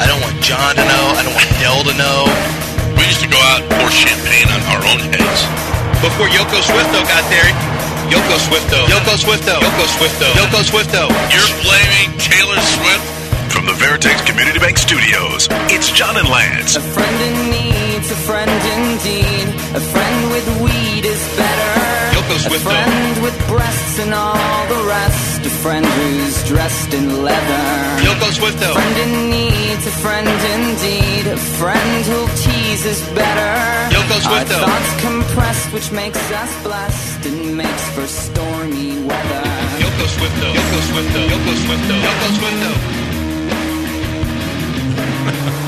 I don't want John to know. I don't want Dell to know. We used to go out and pour champagne on our own heads. Before Yoko Swifto got there, Yoko Swifto. Yoko Swifto. Yoko Swifto. Yoko Swifto. You're blaming Taylor Swift? From the Veritex Community Bank Studios, it's John and Lance. A friend in need's a friend indeed. A friend with weed is better. Yoko A Swifto. friend with breasts and all the rest. A friend who's dressed in leather. Yoko Swifto. A friend in need's a friend indeed. A friend who'll tease is better. Yoko Our Swifto. thoughts compressed, which makes us blessed and makes for stormy weather. Yoko Swifto. Yoko Swifto. Yoko Swifto. Yoko Swifto.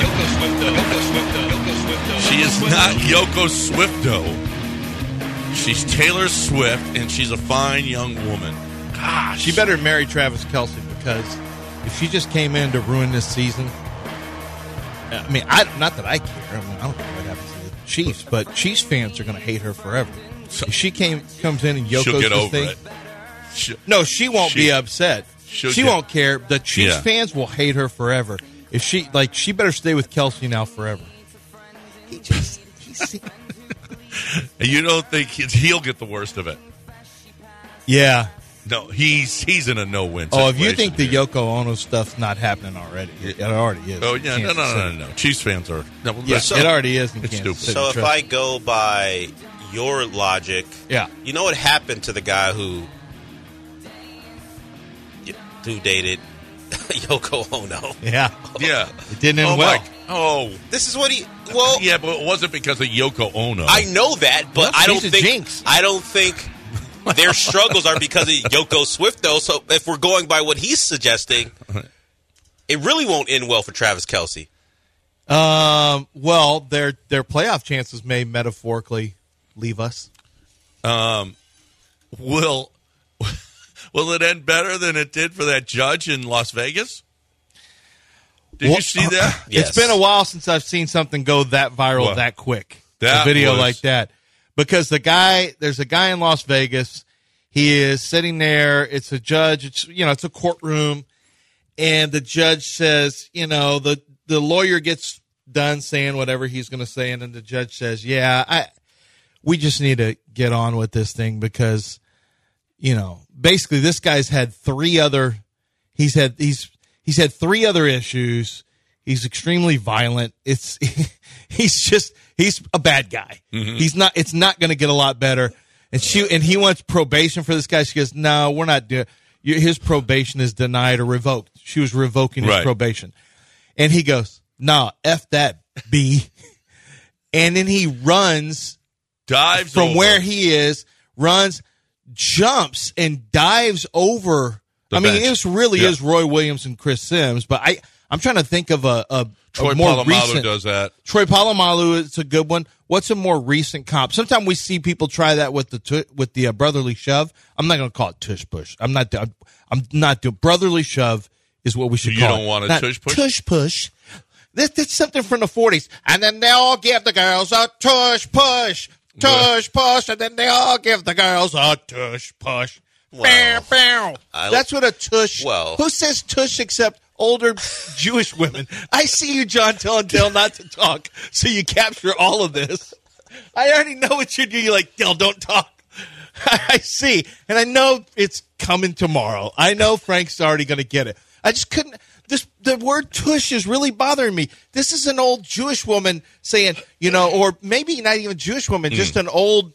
Yoko Swifto. Yoko Swifto. Yoko Swifto. She is not Yoko Swifto. She's Taylor Swift, and she's a fine young woman. Gosh. She better marry Travis Kelce because if she just came in to ruin this season, I mean, I not that I care. I mean, I don't care what happens to the Chiefs, but Chiefs fans are going to hate her forever. If she came comes in and Yoko's She'll get this over thing, it. She- no, she won't She- be upset. she'll She get- won't care. The Chiefs Yeah. fans will hate her forever. If she like, she better stay with Kelce now forever. He just he's you don't think he- he'll get the worst of it? yeah. No, he's he's in a no-win. Oh, if you situation think the. Yoko Ono stuff's not happening already, it, it already is. Oh yeah, no, no, no, no, no. Chiefs fans are. No, Yeah, listen, it already is in It's stupid. City. So if I go by your logic, Yeah. you know what happened to the guy who who dated Yoko Ono? Yeah. Yeah, It didn't end oh, well. my- oh, This is what he. Well, yeah, but it wasn't because of Yoko Ono. I know that, but Well, I don't think jinx. I don't think their struggles are because of Yoko Swift, though. So if we're going by what he's suggesting, it really won't end well for Travis Kelce. Um, well, their their playoff chances may metaphorically leave us. will will it end better than it did for that judge in Las Vegas? Did Well, you see that? Yes. It's been a while since I've seen something go that viral What? that quick. That a video was- like that. Because the guy, there's a guy in Las Vegas. He is sitting there. It's a judge. It's you know, it's a courtroom, and the judge says, you know, the the lawyer gets done saying whatever he's going to say, and then the judge says, yeah, I, we just need to get on with this thing because, you know, basically this guy's had three other, he's had he's he's had three other issues. He's extremely violent. It's he's just he's a bad guy. Mm-hmm. He's not. It's not going to get a lot better. And she and he wants probation for this guy. She goes, no, we're not doing. His probation is denied or revoked. She was revoking his Right. probation, and he goes, "Nah, f that, b." and then he runs Dives from over. where he is, runs, jumps, and dives over. I mean, bench. this really Yeah. is Roy Williams and Chris Sims, but I I'm trying to think of a, a, Troy a more Polamalu recent. does that. Troy Polamalu is a good one. What's a more recent comp? Sometimes we see people try that with the with the uh, brotherly shove. I'm not going to call it tush push. I'm not. I'm, I'm not doing brotherly shove is what we should. You call don't it. want a Not tush push? Tush push. This, that's something from the 40s. And then they all give the girls a tush push, tush push, and then they all give the girls a tush push. Bow, bow. That's what a tush. Well- who says tush except older Jewish women? I see you, John, telling Dale not to talk, so you capture all of this. I already know what you do. You're like, Dale, don't talk. I see. And I know it's coming tomorrow. I know Frank's already going to get it. I just couldn't. This the word tush is really bothering me. This is an old Jewish woman saying, you know, or maybe not even Jewish woman, hmm. just an old,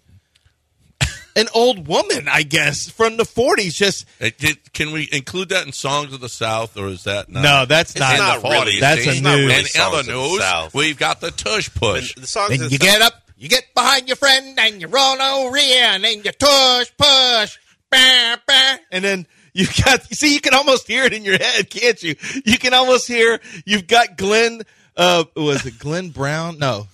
an old woman, I guess, from the '40s. Just Uh, did- Can we include that in Songs of the South, or is that not? no, that's It's not. not really. That's It's a not news. really And other news, we've got the tush push. The songs Then of you the get up, you get behind your friend, and you roll over in, and you tush push, bah, bah, and then you got. You see, you can almost hear it in your head, can't you? You can almost hear. You've got Glenn Uh, was it Glenn Brown? No,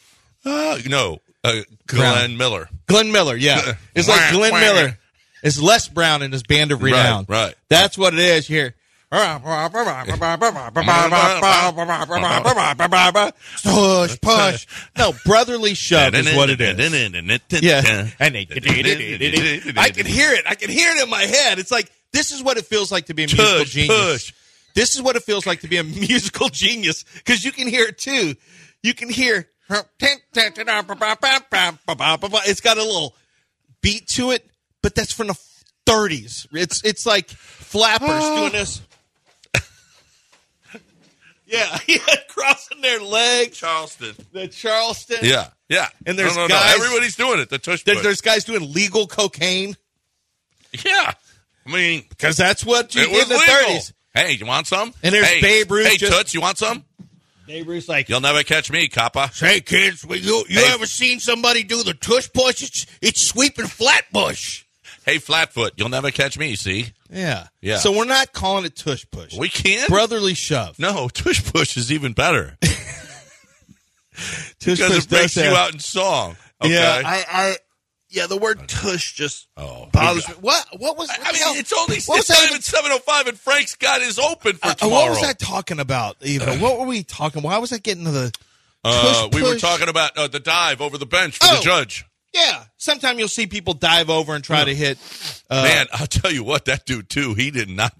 Uh, no, uh, Glenn Miller. Glenn Miller. Yeah, it's like Glenn Miller. It's Les Brown and his band of renown. right. That's what it is. You hear. Push, push. No, brotherly shove is what it is. Yeah. And I can hear it. I can hear it in my head. It's like, this is what it feels like to be a musical Tush, genius. tush. This is what it feels like to be a musical genius because you can hear it too. You can hear it's got a little beat to it, but that's from the 30s. It's it's like flappers oh. doing this. yeah, yeah, crossing their legs. Charleston. The Charleston. Yeah, yeah. And there's no, no, guys- No. Everybody's doing it. The tush There- there's guys doing legal cocaine yeah. I mean, because that's what you it did was in the legal. 30s. Hey, you want some? And there's hey, Babe Ruth Hey, just- Toots, you want some? Neighbor's like, You'll never catch me, copper. Hey kids, you you Hey. ever seen somebody do the tush push? It's it's sweeping flatbush. Hey, Flatfoot, you'll never catch me, see? Yeah, Yeah. So we're not calling it tush push. We can't? brotherly shove. No, tush push is even better Tush because push it breaks does you have- out in song. Okay? Yeah, I, I yeah, the word tush just Oh, bothers me. What what was? I what the mean, hell- it's only what it's not even- even seven oh five, and Frank's got his open for uh, tomorrow. what was I talking about? Even what were we talking? Why was I getting to the? Uh, tush we were talking about uh, the dive over the bench for Oh. the judge. Yeah, sometime you'll see people dive over and try to hit. Uh, Man, I'll tell you what, that dude too. He did not.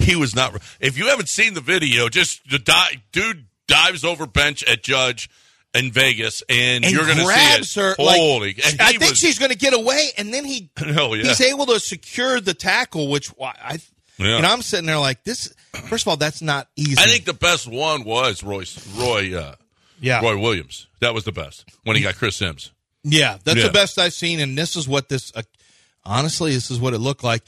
He was not. If you haven't seen the video, just the di- dude dives over bench at Judge in Vegas, and, and you're going to see her. it. like- Holy! and I think was- she's going to get away, and then he Oh, yeah. he's able to secure the tackle, which I. Yeah. And I'm sitting there like this. First of all, that's not easy. I think the best one was Royce Roy uh, yeah, Roy Williams. That was the best when he got Chris Sims. Yeah, that's Yeah. the best I've seen, and this is what this. Uh, honestly, this is what it looked like.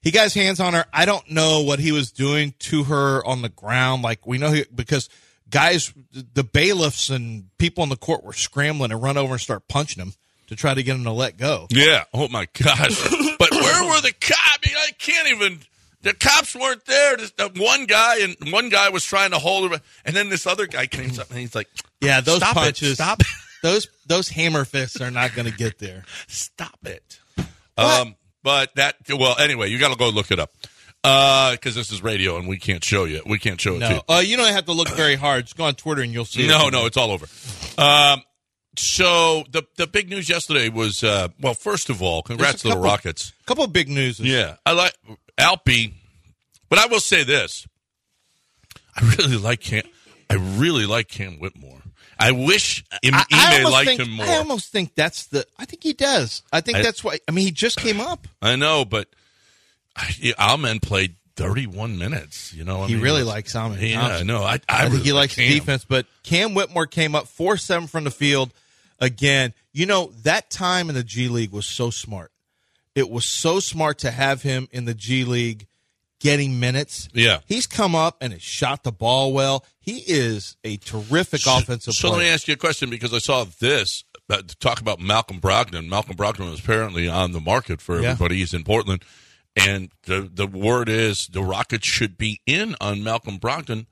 He got his hands on her. I don't know what he was doing to her on the ground. Like we know he, because guys, the bailiffs and people in the court were scrambling to run over and start punching him to try to get him to let go. Yeah. Oh my gosh. but where were the cops? I mean, I can't even. The cops weren't there. Just the one guy and one guy was trying to hold her, and then this other guy came up and he's like, Yeah, those Stop it. punches. Stop. Those those hammer fists are not going to get there. "Stop it." Um, but that well, anyway, you got to go look it up because this is radio and we can't show you. We can't show it to you. No, uh, you don't have to look very hard. Just go on Twitter and you'll see. No, it. no, it's all over. Um, so the the big news yesterday was uh, well, first of all, congrats to the Rockets. A couple of big news. Yeah, I like Alpy, but I will say this: I really like Cam. I really like Cam Whitmore. I wish Ime I, liked think, him more. I almost think that's the. I think he does. I think I- that's why. I mean, he just came up. I know, but I, Alman played 31 minutes. You know, I He mean, really likes Alman Yeah, no, I, I, I, think he likes Cam. defense. But Cam Whitmore came up four seven from the field again. You know that time in the G League was so smart. It was so smart to have him in the G League getting minutes. Yeah. he's come up and has shot the ball well. He is a terrific offensive player. So let me ask you a question because I saw this uh, to talk about Malcolm Brogdon. Malcolm Brogdon is apparently on the market for Yeah. everybody. He's in Portland, and the the word is the Rockets should be in on Malcolm Brogdon.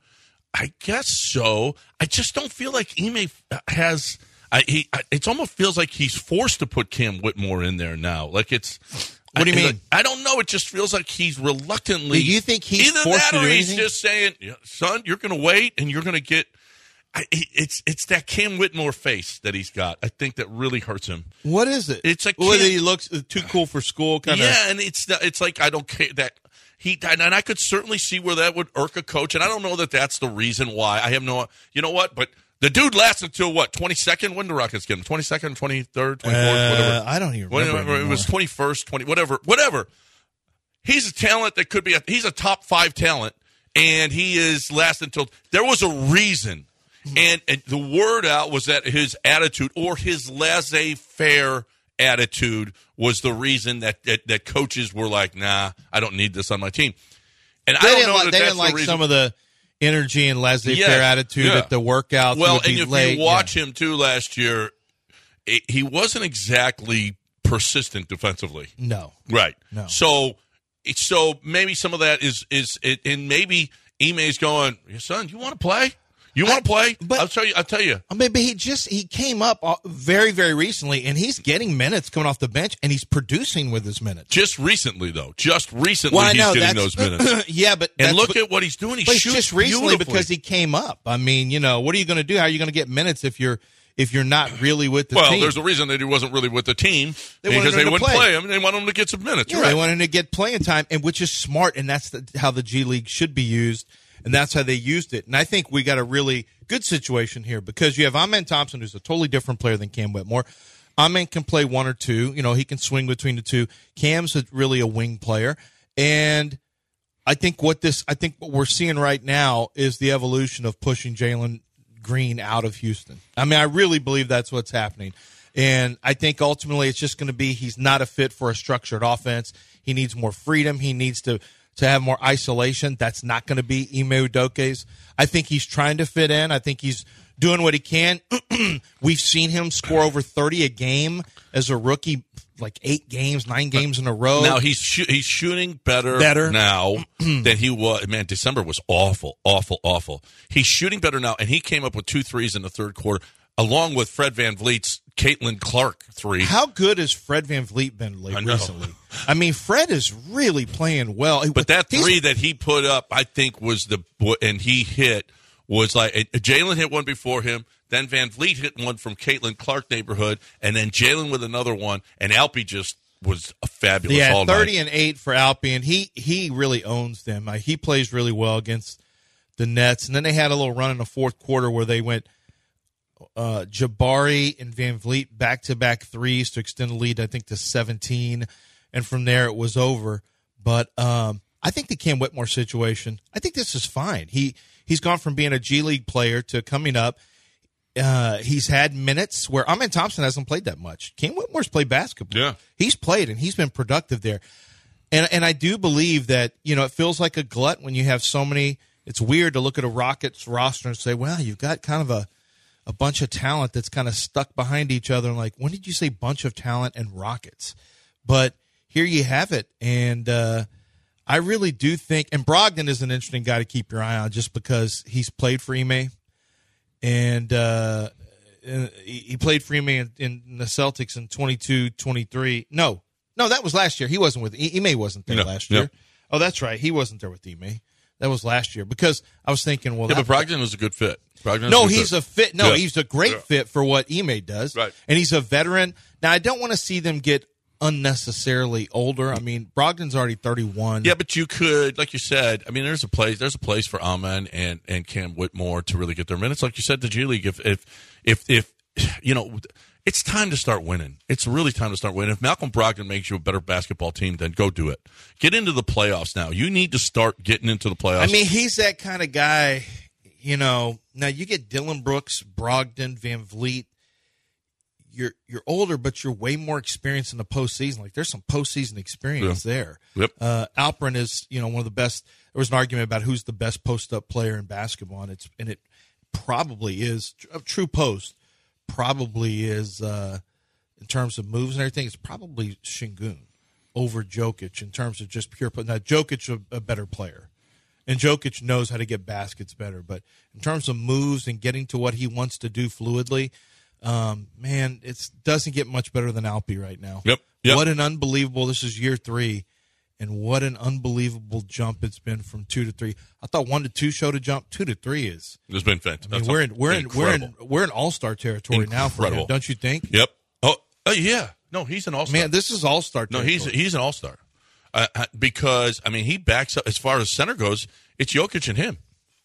I guess so. I just don't feel like Ime uh, has. I, he, I, it almost feels like he's forced to put Cam Whitmore in there now. Like it's. What do you I, mean? I don't know. It just feels like he's reluctantly. Do you think he's either forced that to or he's anything? just saying, "Son, you're going to wait, and you're going to get." I, it's it's that Cam Whitmore face that he's got. I think that really hurts him. what is it? It's like whether he looks too cool for school, kind of. yeah, and it's it's like I don't care that he and I could certainly see where that would irk a coach, and I don't know that that's the reason why. I have no, you know what, but. The dude lasted until what? Twenty second? When did the Rockets get him? Twenty second, twenty third, twenty fourth, whatever. Uh, I don't even remember. Whatever, it was twenty first, twenty whatever, whatever. He's a talent that could be. A, he's a top five talent, and he is last until there was a reason, Mm-hmm. and, and the word out was that his attitude or his laissez faire attitude was the reason that, that that coaches were like, nah, I don't need this on my team, and I don't didn't know like, that they that's didn't the like reason. some of the energy and laissez-faire Yeah, attitude yeah. at the workouts. Well, and if late, you watch him too last year, it, he wasn't exactly persistent defensively. no, Right. No. So, so maybe some of that is is it, and maybe Ime's going, son, you want to play? You want to play? but- I'll tell you. I'll tell you. I mean, but he just he came up uh, very very recently, and he's getting minutes coming off the bench, and he's producing with his minutes. Just recently, though. Just recently, Well, he's know getting those minutes. yeah, but and look what- at what he's doing. He But shoots just recently because he came up. I mean, you know, what are you going to do? How are you going to get minutes if you're if you're not really with the Well, team? Well, there's a reason that he wasn't really with the team They because they to wouldn't play. play. him. They want him to get some minutes. Yeah, they right. want him to get playing time, and which is smart, and that's the, how the G League should be used, and that's how they used it. And I think we got a really good situation here because you have Amen Thompson, who's a totally different player than Cam Whitmore. Amen can play one or two. You know, he can swing between the two. Cam's a, really a wing player, and I think what this, I think what we're seeing right now is the evolution of pushing Jalen Green out of Houston. I mean, I really believe that's what's happening. And I think ultimately it's just going to be he's not a fit for a structured offense. He needs more freedom. He needs to to have more isolation. That's not going to be Ime Udoka's. I think he's trying to fit in. I think he's doing what he can. We've seen him score over 30 a game as a rookie, like eight games, nine games in a row. Now he's shoo- he's shooting better, Better. now than he was. Man, December was awful, awful, awful. He's shooting better now, and he came up with two threes in the third quarter, along with Fred VanVleet's Caitlin Clark three. How good has Fred VanVleet been late I know. recently? I mean, Fred is really playing well. But that three that he put up, I think, was the and he hit was like Jalen hit one before him, then VanVleet hit one from Caitlin Clark neighborhood, and then Jalen with another one, and Alpi just was a fabulous yeah, thirty night. and eight for Alpi, and he he really owns them. Uh, he plays really well against the Nets, and then they had a little run in the fourth quarter where they went uh, Jabari and VanVleet back to back threes to extend the lead. I think to seventeen, and from there it was over. But um, I think the Cam Whitmore situation. I think this is fine. He he's gone from being a G League player to coming up. Uh, he's had minutes where Amen Thompson hasn't played that much. Cam Whitmore's played basketball. Yeah. he's played and he's been productive there. And and I do believe that you know it feels like a glut when you have so many. It's weird to look at a Rockets roster and say, "Well, you've got kind of a a bunch of talent that's kind of stuck behind each other." And like, when did you say bunch of talent and Rockets? But here you have it, and uh, I really do think. And Brogdon is an interesting guy to keep your eye on, just because he's played for Ime, and uh, he played for Ime in, in the Celtics in 22, 23. No, no, that was last year. He wasn't with Ime. wasn't there No, last no. year. Oh, that's right. He wasn't there with Ime. That was last year because I was thinking, well, Yeah, that, but Brogdon was a good fit. Brogdon's no, good he's fit. a fit. No, Yeah. he's a great Yeah. fit for what Ime does. Right. And he's a veteran. Now, I don't want to see them get unnecessarily older. I mean, Brogdon's already 31. Yeah, but you could, like you said, I mean, there's a place, there's a place for Amen and and Cam Whitmore to really get their minutes. Like you said, the G League, if if if if you know, it's time to start winning. It's really time to start winning. If Malcolm Brogdon makes you a better basketball team, then go do it. Get into the playoffs now. You need to start getting into the playoffs. I mean, he's that kind of guy, you know. Now you get Dillon Brooks, Brogdon, VanVleet. You're you're older, but you're way more experienced in the postseason. Like there's some postseason experience there. Yep. Uh, Alperen is you know one of the best. There was an argument about who's the best post up player in basketball, and it's and it probably is a true post. Probably is uh, in terms of moves and everything. It's probably Sengun over Jokic in terms of just pure. Now Jokic a, a better player. And Jokic knows how to get baskets better, but in terms of moves and getting to what he wants to do fluidly, um, man, it doesn't get much better than Alpi right now. Yep, yep. What an unbelievable! This is year three, and what an unbelievable jump it's been from two to three. I thought one to two showed a jump. Two to three is. it's been fantastic. I mean, we're in we're in we're in Incredible. we're in all star territory now for him, Incredible. don't you think? Yep. Oh, oh yeah. No, he's an all star. Man, this is all star. No, he's he's an all star. Uh, uh, because I mean, he backs up as far as center goes. It's Jokic and him.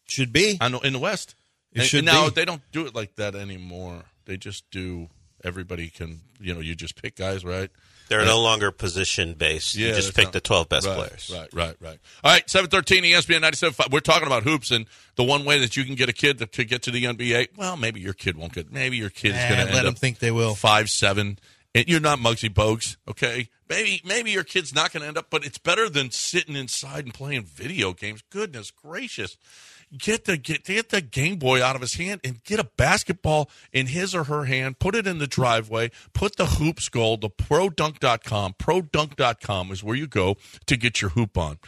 should be. I know in the West. It And- should and now be. they don't do it like that anymore. They just do. Everybody can, you know, you just pick guys, right? They're no longer position based. you just pick not- the 12 best right, players. Right, right, right. All right, seven thirteen ESPN ninety seven five. We're talking about hoops and the one way that you can get a kid to, to get to the NBA. Well, maybe your kid won't get. Maybe your kid is Eh, going to let end them up think they will. five seven. And you're not Muggsy Bogues, okay? Maybe maybe your kid's not going to end up, but it's better than sitting inside and playing video games. Goodness gracious. Get the get, get the Game Boy out of his hand and get a basketball in his or her hand. Put it in the driveway. Put the hoops goal to produnk.com. Produnk.com is where you go to get your hoop on.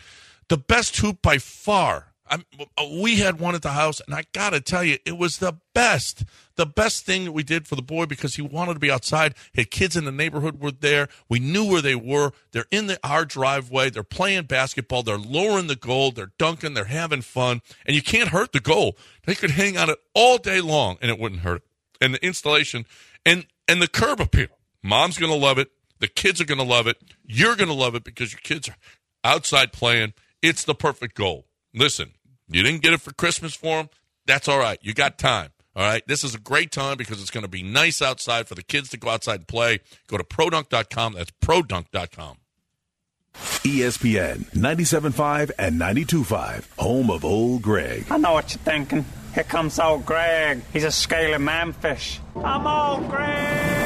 The best hoop by far. I'm, uh, we had one at the house, and I got to tell you, it was the best. The best thing that we did for the boy because he wanted to be outside. His kids in the neighborhood were there. We knew where they were. They're in the, our driveway. They're playing basketball. They're lowering the goal. They're dunking. They're having fun. And you can't hurt the goal. They could hang on it all day long, and it wouldn't hurt. And the installation and and the curb appeal. Mom's going to love it. The kids are going to love it. You're going to love it because your kids are outside playing. It's the perfect goal. Listen, you didn't get it for Christmas for them. That's all right. You got time. All right. This is a great time because it's going to be nice outside for the kids to go outside and play. Go to produnk.com. That's produnk.com. ESPN 97.5 and 92.5, home of Old Greg. I know what you're thinking. Here comes old Greg. He's a scaly manfish. I'm old Greg.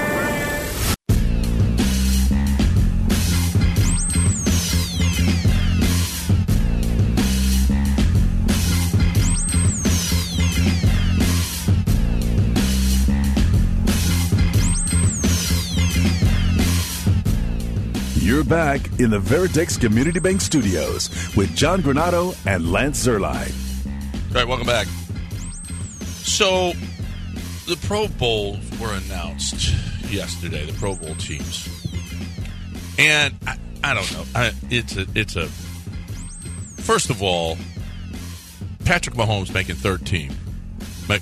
You're back in the Veritex Community Bank Studios with John Granado and Lance Zierlein. All right, welcome back. So, the Pro Bowls were announced yesterday. The Pro Bowl teams, and I, I don't know. I, it's a, it's a. First of all, Patrick Mahomes making third team,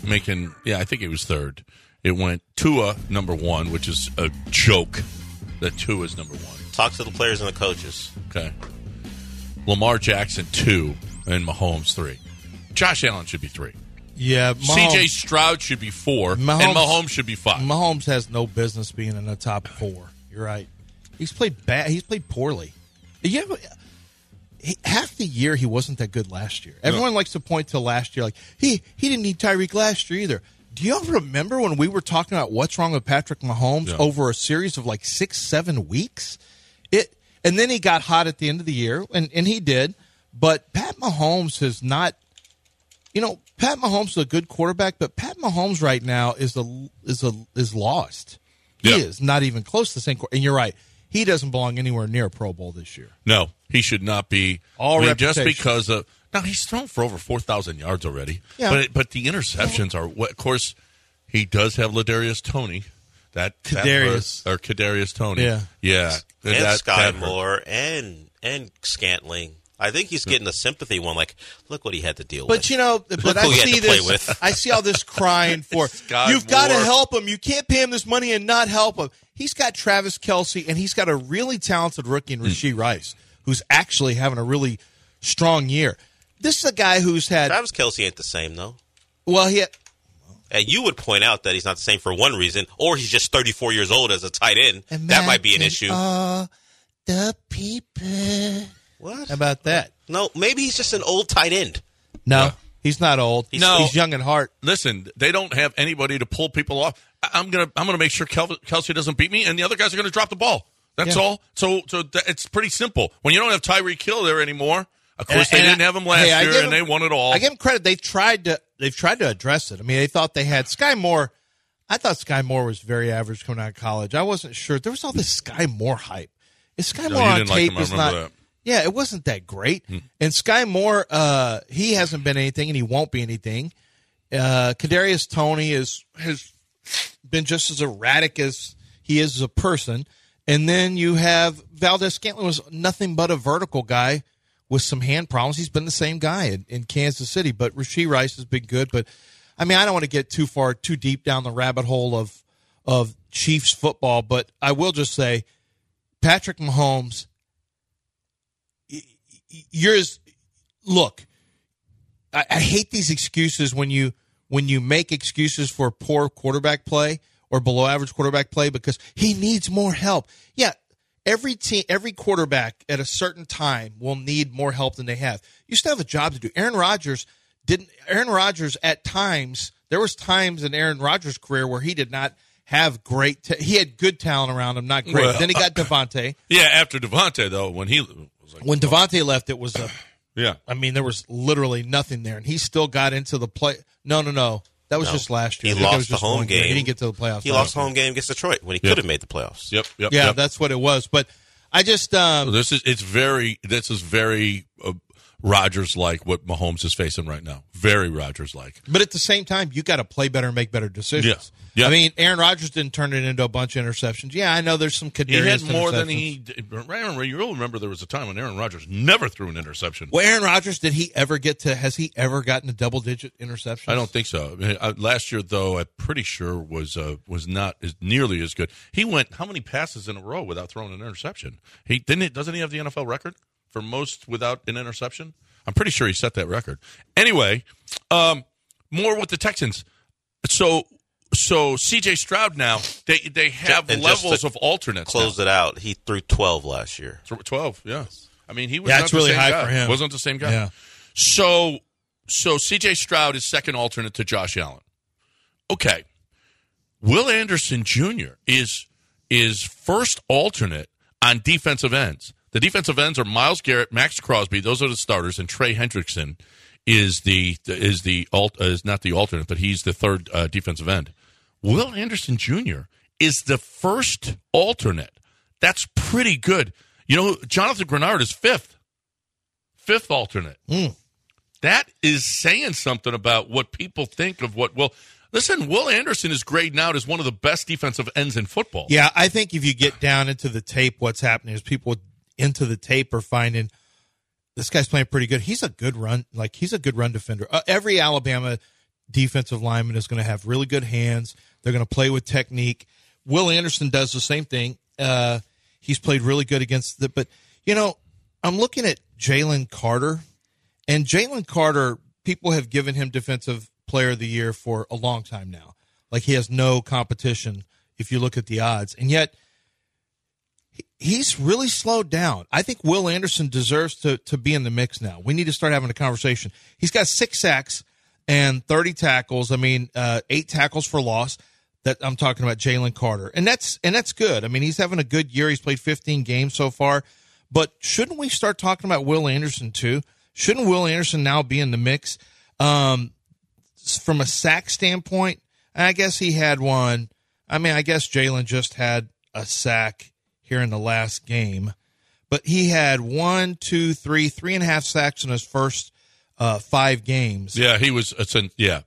making yeah, I think it was third. It went Tua number one, which is a joke. That Tua is number one. Talk to the players and the coaches. Okay. Lamar Jackson two and Mahomes three. Josh Allen should be three. Yeah, Mahomes, CJ Stroud should be four, Mahomes- and Mahomes should be five. Mahomes has no business being in the top four. You're right. He's played bad. He's played poorly. Yeah, he, half the year he wasn't that good last year. Everyone likes to point to last year, like he he didn't need Tyreek last year either. Do y'all remember when we were talking about what's wrong with Patrick Mahomes Yeah. over a series of like six, seven weeks? And then he got hot at the end of the year, and, and he did. But Pat Mahomes has not you know, Pat Mahomes is a good quarterback, but Pat Mahomes right now is a is a is lost. He is not even close to the same. And you're right, he doesn't belong anywhere near a Pro Bowl this year. no, he should not be. All I mean, just because of now he's thrown for over four thousand yards already. Yeah. But but the interceptions are what. Of course, he does have Ladarius Toney. That that Kadarius. or Kadarius Toney. Yeah. yeah. And that, Sky that. Moore and and Scantling. I think he's getting a sympathy one. Like, look what he had to deal with. But you know, but Look I who he had see this. with. I see all this crying for Sky you've got to help him. You can't pay him this money and not help him. He's got Travis Kelce and he's got a really talented rookie in hmm. Rashee Rice, who's actually having a really strong year. This is a guy who's had Travis Kelce ain't the same though. well, he had, And you would point out that he's not the same for one reason, or he's just 34 years old as a tight end. that might be an issue. all the people. what? How about that? No, maybe he's just an old tight end. No, he's not old. He's, No. he's young at heart. Listen, they don't have anybody to pull people off. I- I'm gonna I'm gonna make sure Kel- Kelce doesn't beat me, and the other guys are gonna drop the ball. That's Yeah. all. So so th- it's pretty simple. When you don't have Tyreek Hill there anymore, of course they And- didn't and have him last hey, year, give and him- they won it all. I give him credit. They've tried to they've tried to address it. I mean, they thought they had Skyy Moore. I thought Skyy Moore was very average coming out of college. I wasn't sure. There was all this Skyy Moore hype. Is Sky No, Moore on didn't like tape is not. that. Hmm. Yeah, it wasn't that great. And Skyy Moore, uh, he hasn't been anything, and he won't be anything. Uh, Kadarius Toney is has been just as erratic as he is as a person. And then you have Valdes-Scantling was nothing but a vertical guy with some hand problems. He's been the same guy in, in Kansas City, but Rashee Rice has been good. But I mean, I don't want to get too far, too deep down the rabbit hole of of Chiefs football, but I will just say, Patrick Mahomes, y- y- you're as look. I, I hate these excuses when you when you make excuses for poor quarterback play or below average quarterback play because he needs more help. Yeah, every team, every quarterback at a certain time will need more help than they have. You still have a job to do. Aaron Rodgers didn't. Aaron Rodgers at times there was times in Aaron Rodgers' career where he did not have great. Ta- he had good talent around him, not great. Well, then he got Davante. yeah, after Davante though, when he was like, When Davante left, it was a yeah, I mean, there was literally nothing there, and he still got into the play. No, no, no, that was No. just last year. I think that was lost the home one year. game. He didn't get to the playoffs. He lost home game against Detroit when he Yep. could have made the playoffs. yep, yep, Yeah, yep. that's what it was. But I just, um, this is it's very this is very uh, Rodgers like what Mahomes is facing right now. Very Rodgers like. But at the same time, you got to play better and make better decisions. Yeah. Yeah. I mean, Aaron Rodgers didn't turn it into a bunch of interceptions. Yeah, I know there's some He had more than he. did. Aaron, you'll remember there was a time when Aaron Rodgers never threw an interception. Well, Aaron Rodgers, did he ever get to? Has he ever gotten a double digit interception? I don't think so. I mean, uh, last year, though, I'm pretty sure was uh, was not as nearly as good. He went how many passes in a row without throwing an interception? He didn't. It, doesn't he have the NFL record for most without an interception? I'm pretty sure he set that record. Anyway, um, more with the Texans. So so C.J. Stroud now they they have And levels of alternates. Close now. it out. He threw 12 last year. Twelve, yeah. I mean, he was Yeah, not it's the really same high guy. for him. Wasn't the same guy. Yeah. So, so C.J. Stroud is second alternate to Josh Allen. Okay, Will Anderson Jr. is is first alternate on defensive ends. The defensive ends are Myles Garrett, Maxx Crosby. Those are the starters, and Trey Hendrickson is the is the alt, uh, is not the alternate, but he's the third uh, defensive end. Will Anderson Jr. is the first alternate. That's pretty good. You know, Jonathan Greenard is fifth, fifth alternate. That is saying something about what people think of what Will. Listen, Will Anderson is graded out as one of the best defensive ends in football. Yeah, I think if you get down into the tape, what's happening is people into the tape are finding this guy's playing pretty good. He's a good run, like he's a good run defender. Uh, every Alabama defensive lineman is going to have really good hands. They're going to play with technique. Will Anderson does the same thing. Uh, he's played really good against the, but you know, I'm looking at Jalen Carter, and Jalen Carter. People have given him defensive player of the year for a long time now. Like he has no competition if you look at the odds, and yet he's really slowed down. I think Will Anderson deserves to to be in the mix now. We need to start having a conversation. He's got six sacks and 30 tackles. I mean, uh, eight tackles for loss. That I'm talking about Jalen Carter, and that's and that's good. I mean, he's having a good year. He's played 15 games so far, but shouldn't we start talking about Will Anderson too? Shouldn't Will Anderson now be in the mix? Um, from a sack standpoint, I guess he had one. I mean, I guess Jalen just had a sack here in the last game, but he had one, two, three, three and a half sacks in his first uh, five games. Yeah, he was. It's an, yeah,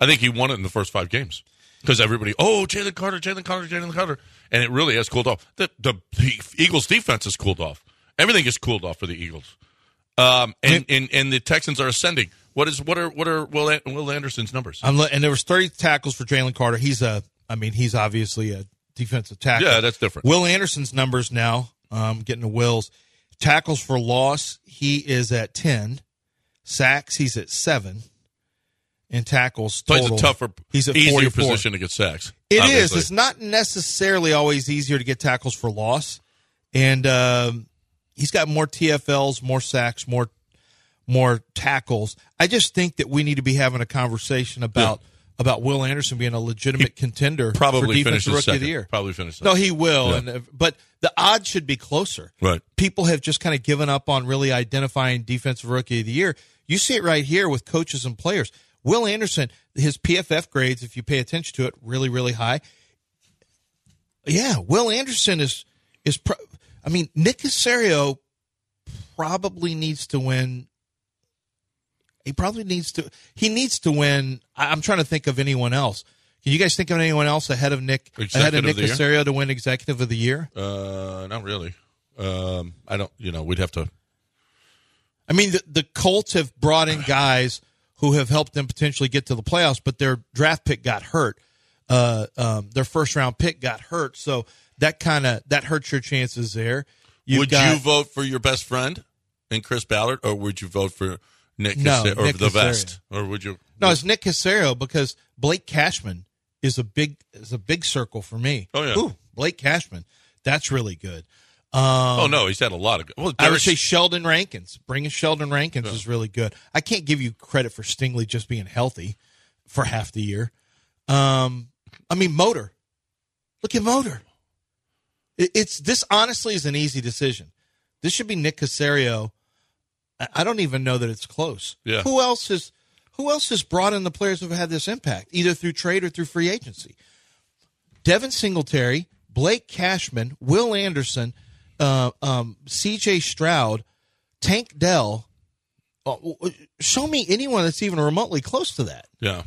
I think he won it in the first five games because everybody, oh, Jalen Carter, Jalen Carter, Jalen Carter, and it really has cooled off. The, the the Eagles' defense has cooled off. Everything has cooled off for the Eagles, um, and, and and the Texans are ascending. What is what are what are Will Will Anderson's numbers? I'm and there was 30 tackles for Jalen Carter. He's a, I mean, he's obviously a defensive tackle. Yeah, that's different. Will Anderson's numbers now, um, getting to Will's tackles for loss. He is at 10 sacks. He's at seven, and tackles Plays total. a tougher, He's at easier 44. position to get sacks. It is. obviously. It's not necessarily always easier to get tackles for loss, and um, he's got more TFLs, more sacks, more more tackles. I just think that we need to be having a conversation about about Will Anderson being a legitimate contender for Probably defensive rookie second. of the year. Probably finishes. No, he will. Yeah. And uh, but the odds should be closer. Right. People have just kind of given up on really identifying defensive rookie of the year. You see it right here with coaches and players. Will Anderson, his PFF grades, if you pay attention to it, really, really high. Yeah, Will Anderson is is. Pro- I mean, Nick Caserio probably needs to win. He probably needs to. He needs to win. I'm trying to think of anyone else. Can you guys think of anyone else ahead of Nick ahead of Nick of Caserio to win Executive of the Year? Uh, not really. Um, I don't. You know, we'd have to. I mean, the, the Colts have brought in guys who have helped them potentially get to the playoffs, but their draft pick got hurt. Uh, um, their first round pick got hurt, so that kind of that hurts your chances there. You've would got- you vote for your best friend and Chris Ballard, or would you vote for Nick No, Caserio, or Nick the Caserio. vest, or would you? No, it's Nick Caserio because Blake Cashman is a big is a big circle for me. Oh, yeah. Ooh, Blake Cashman, that's really good. Um, oh no, he's had a lot of. Good. Well, I would say Sheldon Rankins. Bringing Sheldon Rankins is really good. I can't give you credit for Stingley just being healthy for half the year. Um, I mean, Motor. Look at Motor. It- It's this honestly is an easy decision. This should be Nick Caserio. I- don't even know that it's close. Yeah. Who else has Who else has brought in the players who have had this impact, either through trade or through free agency? Devin Singletary, Blake Cashman, Will Anderson, uh, um, C.J. Stroud, Tank Dell, Oh, show me anyone that's even remotely close to that. Yeah.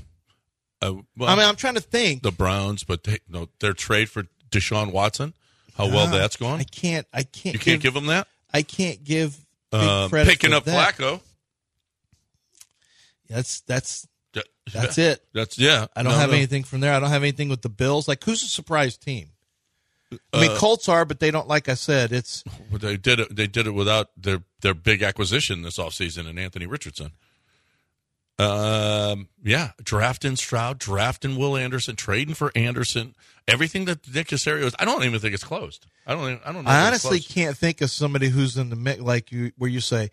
Uh, well, I mean, I'm trying to think. the Browns, but they, no, their trade for Deshaun Watson, how well Ah, that's gone. I can't. I can't. You can't give them that. I can't give Um, picking up that. Flacco. That's that's That- that's it. That's yeah. I don't No, have no. anything from there. I don't have anything with the Bills. Like, who's a surprise team? I Uh, mean, Colts are, but they don't. Like I said, it's they did it. They did it without their their big acquisition this offseason and Anthony Richardson. Um, yeah, drafting Stroud, drafting Will Anderson, trading for Anderson, everything that Nick Caserio is. I don't even think it's closed. I don't. Even, I don't. Know I honestly can't think of somebody who's in the mix like you, where you say,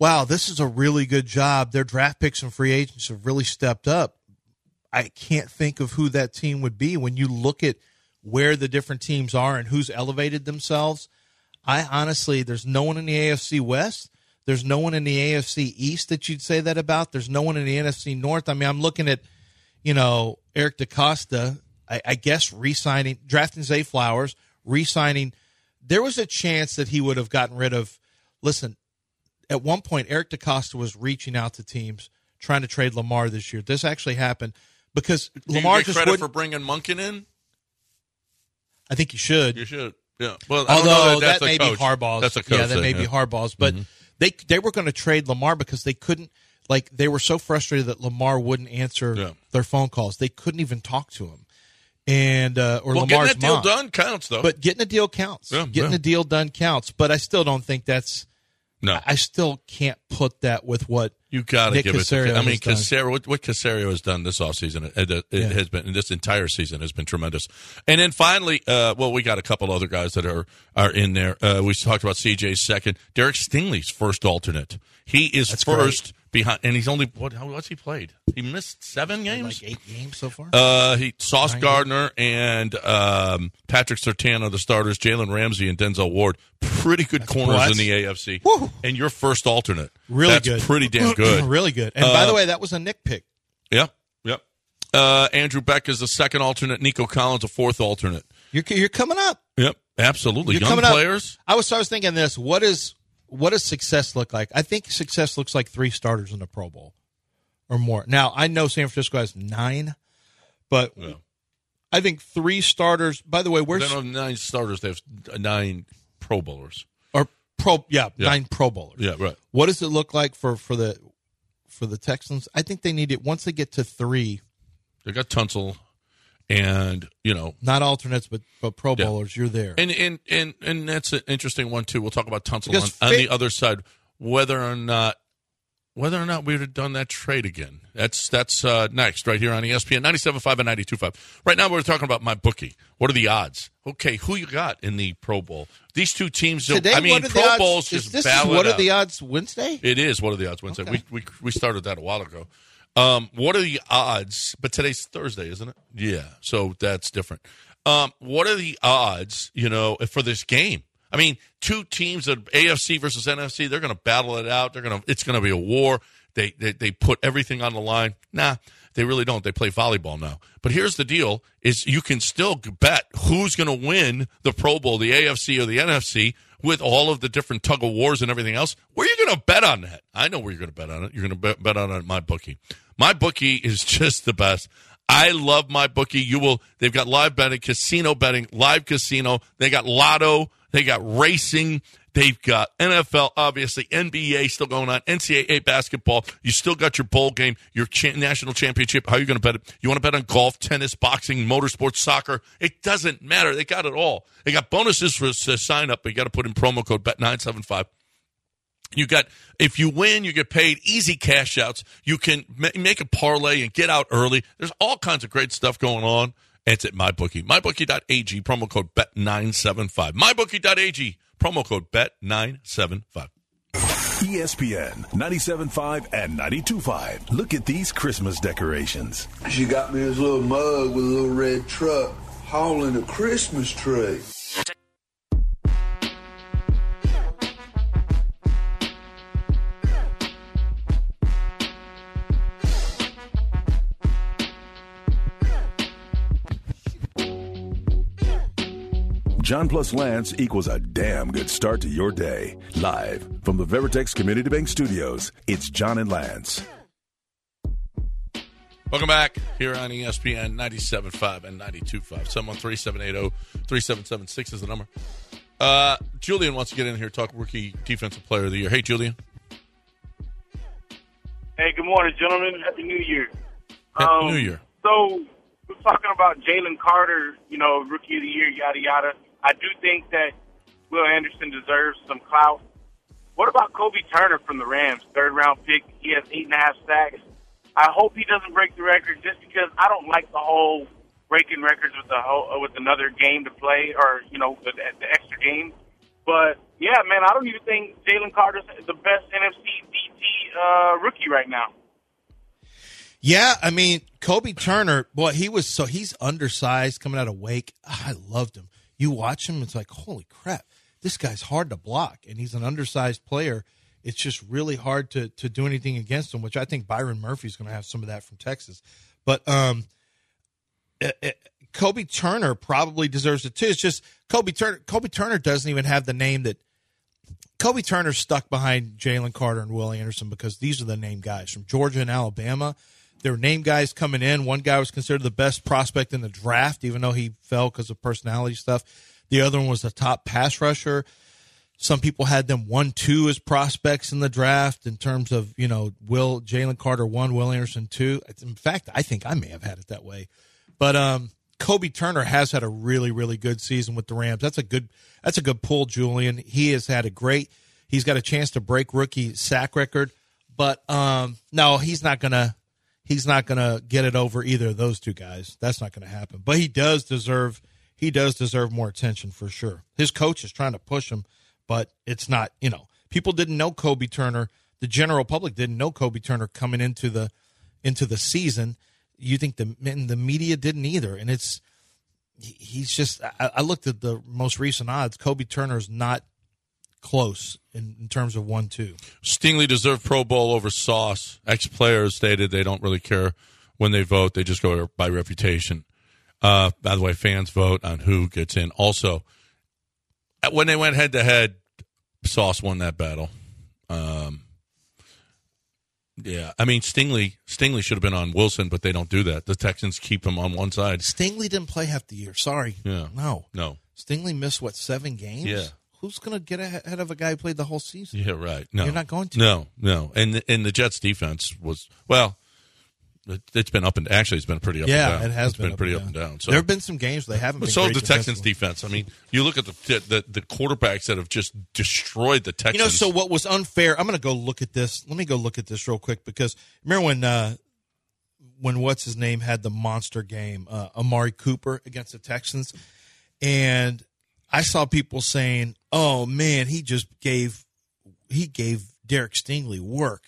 "Wow, this is a really good job." Their draft picks and free agents have really stepped up. I can't think of who that team would be when you look at where the different teams are and who's elevated themselves. I honestly, there's no one in the AFC West. There's no one in the AFC East that you'd say that about. There's no one in the NFC North. I mean, I'm looking at, you know, Eric DeCosta, I, I guess re-signing, drafting Zay Flowers, re-signing. There was a chance that he would have gotten rid of. Listen, at one point, Eric DeCosta was reaching out to teams trying to trade Lamar this year. This actually happened because Do you Lamar get just credit wouldn't. for bringing Monken in. I think you should. You should. Yeah. Well, I don't know Although that, that may coach. be Harbaugh's. That's a coach. yeah, that thing, may be yeah. Harbaugh's. But mm-hmm. They they were going to trade Lamar because they couldn't. Like they were so frustrated that Lamar wouldn't answer Yeah. their phone calls. They couldn't even talk to him. And uh, or Well, Lamar's getting that deal mom. done counts, though. But getting a deal counts. Yeah, getting yeah. a deal done counts. But I still don't think that's. no, I still can't put that with what You got to give it. Caserio To, I mean. Caserio. What, what Caserio has done this offseason, it, it, it Yeah. has been this entire season has been tremendous. And then finally, uh, well, we got a couple other guys that are are in there. Uh, we talked about CJ's second, Derek Stingley's first alternate. He is That's first behind, and he's only what? How, what's he played? He missed seven games. like eight games so far. Uh, he Sauce Nine Gardner and um, Patrick Surtain, the starters. Jalen Ramsey and Denzel Ward, pretty good corners What? in the AFC. Woo. And your first alternate, really That's good. pretty damn good. really good. And by Uh, the way, that was a Nick pick. Yep, yep. Uh, Andrew Beck is the second alternate. Nico Collins a fourth alternate. You're you're coming up. Yep, absolutely. You're Young coming up. players. I was I was thinking this. What is what does success look like? I think success looks like three starters in the Pro Bowl or more. Now I know San Francisco has nine, but Yeah. I think three starters. By the way, They where's don't have nine starters. They have nine Pro Bowlers. or pro? Yeah, Yeah. nine Pro Bowlers. Yeah, right. What does it look like for for the for the Texans? I think they need it once they get to three, They got Tunsil, and you know, not alternates, but but Pro Yeah. Bowlers. You're there. and and and and that's an interesting one too. We'll talk about Tunsil on, on the other side, whether or not whether or not we would have done that trade again. That's that's uh, next right here on ESPN 97.5 and 92.5. Right now we're talking about my bookie. What are the odds? Okay, who you got in the Pro Bowl? These two teams. Today, I mean, what are Pro the odds? Bowls is just this is what are out. the odds Wednesday? It is. What are the odds Wednesday? Okay. We, we we started that a while ago. Um, what are the odds? But today's Thursday, isn't it? Yeah, so that's different. Um, what are the odds? You know, for this game? I mean, two teams that AFC versus NFC, they're going to battle it out. They're going to. It's going to be a war. They, they they put everything on the line. Nah, they really don't. They play volleyball now. But here's the deal: is you can still bet who's going to win the Pro Bowl, the AFC or the NFC, with all of the different tug of wars and everything else. Where are you going to bet on that? I know where you're going to bet on it. You're going to bet, bet on it my bookie. My bookie is just the best. I love my bookie. You will. They've got live betting, casino betting, live casino. They got lotto. They got racing. They've got NFL, obviously NBA still going on, NCAA basketball. You still got your bowl game, your cha- national championship. How are you going to bet it? You want to bet on golf, tennis, boxing, motorsports, soccer? It doesn't matter. They got it all. They got bonuses for to uh, sign up. But you got to put in promo code bet975. You got if you win, you get paid easy cash outs. You can ma- make a parlay and get out early. There's all kinds of great stuff going on. It's at MyBookie. MyBookie.ag, promo code BET975. MyBookie.ag, promo code BET975. ESPN 97.5 and 92.5. Look at these Christmas decorations. She got me this little mug with a little red truck hauling a Christmas tree. John plus Lance equals a damn good start to your day. Live from the Veritex Community Bank Studios, it's John and Lance. Welcome back here on ESPN 97.5 and 92.5. 713-780-3776 is the number. Uh, Julian wants to get in here talk rookie defensive player of the year. Hey, Julian. Hey, good morning, gentlemen. Happy New Year. Happy New Year. So we're talking about Jalen Carter, you know, rookie of the year, yada yada. I do think that Will Anderson deserves some clout. What about Kobie Turner from the Rams, third round pick? He has eight and a half sacks. I hope he doesn't break the record just because I don't like the whole breaking records with the whole, uh, with another game to play or you know the, the extra game. But yeah, man, I don't even think Jalen Carter's the best NFC DT uh, rookie right now. Yeah, I mean Kobie Turner. Boy, he was so he's undersized coming out of Wake. Ah, I loved him. You watch him, it's like holy crap, this guy's hard to block, and he's an undersized player. It's just really hard to to do anything against him. Which I think Byron Murphy's going to have some of that from Texas. But um, eh, eh, Kobie Turner probably deserves it too. It's just Kobie Turner. Kobie Turner doesn't even have the name that Kobie Turner's stuck behind Jalen Carter and Will Anderson because these are the name guys from Georgia and Alabama. They're name guys coming in. One guy was considered the best prospect in the draft, even though he fell because of personality stuff. The other one was the top pass rusher. Some people had them one, two as prospects in the draft in terms of, you know, Will Jalen Carter one, Will Anderson two. In fact, I think I may have had it that way. But um, Kobie Turner has had a really, really good season with the Rams. That's a good that's a good pull, Julian. He has had a great he's got a chance to break rookie sack record, but um, no, he's not gonna he's not gonna get it over either of those two guys. That's not gonna happen. But he does deserve he does deserve more attention for sure. His coach is trying to push him, but it's not, you know, people didn't know Kobie Turner. The general public didn't know Kobie Turner coming into the into the season. You think the and the media didn't either, and it's he's just. I, I looked at the most recent odds. Kobie Turner's not close in, in terms of one two. Stingley deserved Pro Bowl over Sauce. Ex players stated they don't really care when they vote; they just go by reputation. Uh, by the way, fans vote on who gets in. Also, when they went head to head, Sauce won that battle. Um, yeah, I mean Stingley. Stingley should have been on Wilson, but they don't do that. The Texans keep him on one side. Stingley didn't play half the year. Sorry. Yeah. No. No. Stingley missed what seven games? Yeah. Who's going to get ahead of a guy who played the whole season? Yeah, right. No, You're not going to. No, no. And the, and the Jets defense was well. It, it's been up and actually it's been pretty up. Yeah, and down. it has It's been, pretty up and down. So there have been some games where they haven't But been. so the Texans defense. I mean, you look at the, the the quarterbacks that have just destroyed the Texans. You know, so what was unfair? I'm going to go look at this. Let me go look at this real quick because remember when uh, when what's his name had the monster game, uh, Amari Cooper against the Texans, and I saw people saying, "Oh man, he just gave he gave Derek Stingley work,"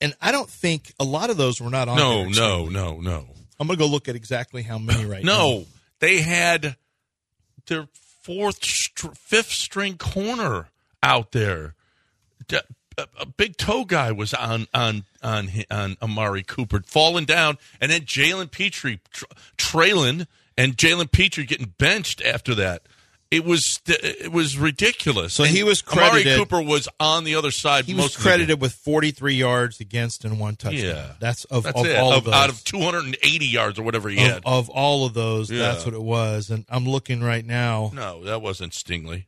and I don't think a lot of those were not on. no, no, no, no, I'm going to go look at exactly how many right now. no. They had their fourth, str- fifth string corner out there. A big toe guy was on on on on Amari Cooper falling down, and then Jalen Pitre tra- trailing, and Jalen Pitre getting benched after that. It was it was ridiculous. So And he was Amari credited- Cooper was on the other side. He was of the game. credited with 43 yards against and one touchdown. Yeah, that's of, That's of all Of- of those. out of 280 yards or whatever he of, had. of all of those, Yeah. that's what it was. And I'm looking right now. No, that wasn't Stingley.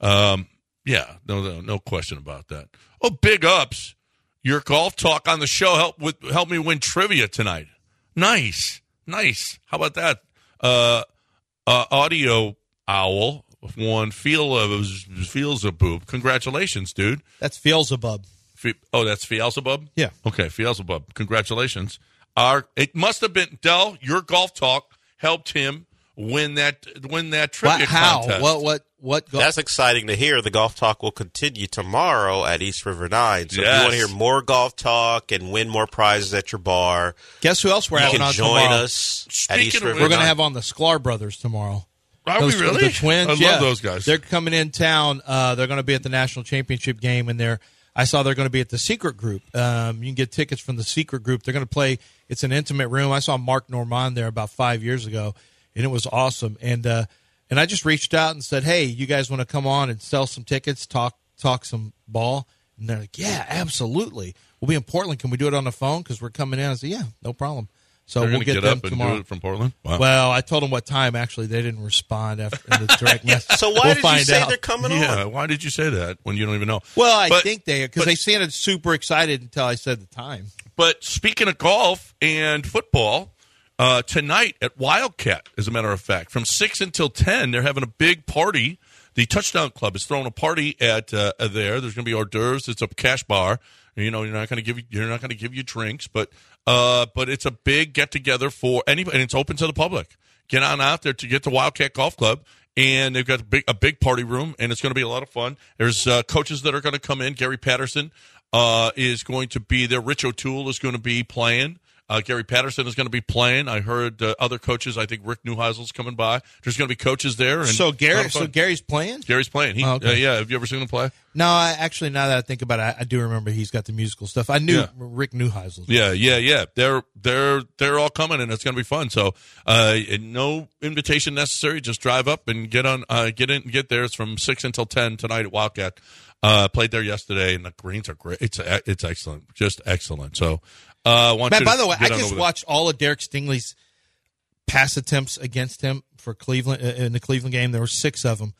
Um, yeah, no, no, no question about that. Oh, big ups! Your golf talk on the show helped with help me win trivia tonight. Nice, nice. How about that? Uh, uh, audio owl won feel of feels a boob. Congratulations, dude. That's Beelzebub. Fe- Oh, that's Beelzebub. Yeah. Okay, Beelzebub. Congratulations. Our it must have been Dell. Your golf talk helped him win that win that trivia What, how? contest. What? What? What? Go- That's exciting to hear. The golf talk will continue tomorrow at East River Nine. So if you want to hear more golf talk and win more prizes at your bar, Guess who else we're you having can on join tomorrow? us at Speaking East of River which- We're going to have on the Sklar brothers tomorrow. Are Those- we really? The twins. I love yeah. those guys. They're coming in town. Uh, they're going to be at the national championship game, and they're. I saw they're going to be at the secret group. Um, you can get tickets from the secret group. They're going to play. It's an intimate room. I saw Mark Normand there about five years ago, and it was awesome. And uh, And I just reached out and said, "Hey, you guys want to come on and sell some tickets, talk talk some ball?" And they're like, "Yeah, absolutely. We'll be in Portland. Can we do it on the phone? Because we're coming in." I said, "Yeah, no problem." So They're we'll get, get, them up and tomorrow. do it from Portland. Wow. Well, I told them what time. Actually, they didn't respond after in the direct message. So why We'll did you say out. they're coming yeah. on? Why did you say that when you don't even know? Well, I But- think they because they sounded super excited until I said the time. But speaking of golf and football, uh, tonight at Wildcat, as a matter of fact, from six until ten, they're having a big party. The Touchdown Club is throwing a party at uh, there. There's going to be hors d'oeuvres. It's a cash bar. You know, you're not going to give you, you're not going to give you drinks, but uh, but it's a big get together for anybody, and it's open to the public. Get on out there to get to Wildcat Golf Club, and they've got a big a big party room, and it's going to be a lot of fun. There's uh, coaches that are going to come in. Gary Patterson uh, is going to be there. Rich O'Toole is going to be playing. Uh, Gary Patterson is going to be playing. I heard uh, other coaches. I think Rick Neuheisel's coming by. There's going to be coaches there. And So Gary, so. Gary's playing. Gary's playing. He, Oh, okay. uh, yeah. Have you ever seen him play? No, I actually now that I think about it, I, I do remember he's got the musical stuff. I knew Yeah. Rick Neuheisel. Yeah, yeah, yeah. They're they're they're all coming, and it's going to be fun. So, uh, no invitation necessary. Just drive up and get on, uh, get in, get there. It's from six until ten tonight at Wildcat. Uh, played there yesterday, and the greens are great. It's it's excellent, just excellent. So, uh, you by the way, I just watched all of Derek Stingley's pass attempts against him for Cleveland uh, in the Cleveland game. There were six of them.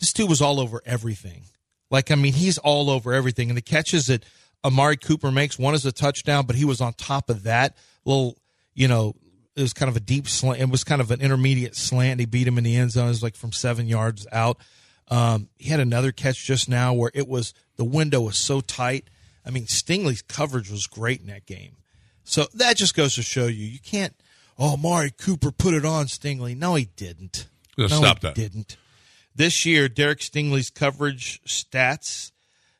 This dude was all over everything. Like, I mean, he's all over everything. And the catches that Amari Cooper makes, one is a touchdown, but he was on top of that little, you know, it was kind of a deep slant. It was kind of an intermediate slant. He beat him in the end zone. It was like from seven yards out. Um, he had another catch just now where it was the window was so tight. I mean, Stingley's coverage was great in that game. So that just goes to show you you can't. Oh, Mari Cooper put it on Stingley. No, he didn't. No, stop he that. Didn't. This year, Derek Stingley's coverage stats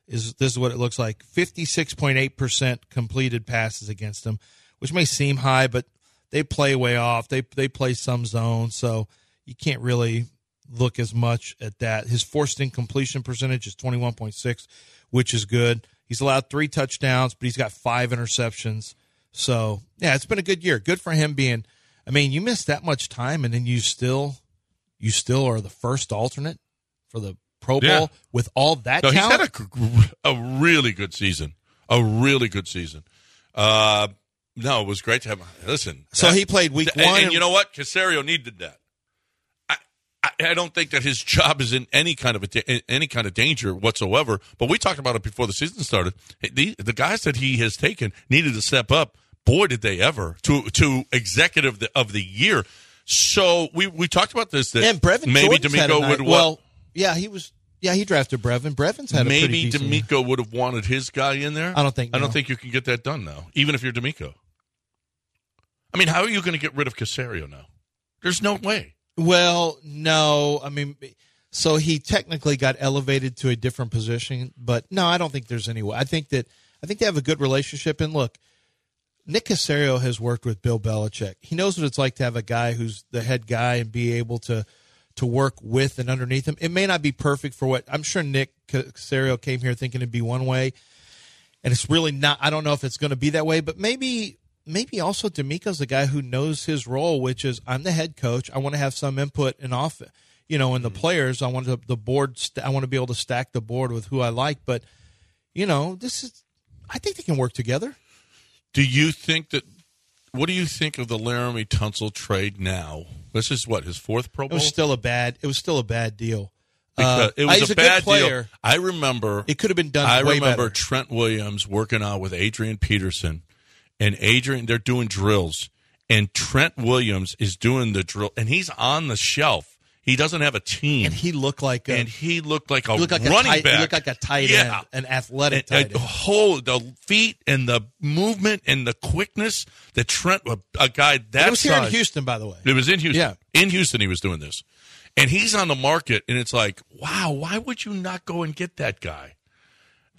is this is what it looks like: fifty six point eight percent completed passes against him, which may seem high, but they play way off. They they play some zone, so you can't really look as much at that. His forced incompletion percentage is twenty one point six, which is good. He's allowed three touchdowns, but he's got five interceptions. So yeah, it's been a good year. Good for him being. I mean, you missed that much time, and then you still, you still are the first alternate for the Pro Bowl Yeah. with all that No, he's had a, a really good season. A really good season. Uh, no, it was great to have. Listen, So he played week and, one and and- you know what? Caserio needed that. I, don't think that his job is in any kind of a, any kind of danger whatsoever. But we talked about it before the season started. The, the guys that he has taken needed to step up. Boy, did they ever to to executive the, of the year. So we we talked about this. That and Brevin maybe Jordan's DeMeco would well, yeah, he was. Yeah, he drafted Brevin. Brevin's had a pretty maybe year. DeMeco would have wanted his guy in there. I don't think I don't think you can get that done now, even if you're DeMeco. I mean, how are you going to get rid of Caserio now? There's no way. Well, no, I mean, so he technically got elevated to a different position, but no, I don't think there's any way. I think that I think they have a good relationship. And look, Nick Caserio has worked with Bill Belichick. He knows what it's like to have a guy who's the head guy and be able to to work with and underneath him. It may not be perfect for what I'm sure Nick Caserio came here thinking it'd be one way, and it's really not. I don't know if it's going to be that way, but maybe maybe also DeMeco's the guy who knows his role, which is I'm the head coach. I want to have some input in off, you know, in the players. I want the, the board. St- I want to be able to stack the board with who I like. But you know, this is. I think they can work together. Do you think that? What do you think of the Laremy Tunsil trade now? This is what his fourth Pro It was still a bad. It was still a bad deal. Uh, it was a, a bad player. deal. I remember. It could have been done. I remember better. Trent Williams working out with Adrian Peterson, and Adrian they're doing drills, and Trent Williams is doing the drill, and he's on the shelf. He doesn't have a team, and he looked like a, and he looked like a he looked like running a tight, back. He looked like a tight Yeah. end, an athletic and, tight end. whole the feet and the movement and the quickness that Trent, a, guy that it was here in Houston, by the way. It was in Houston. Yeah. In Houston, he was doing this. And he's on the market, and it's like, wow, why would you not go and get that guy?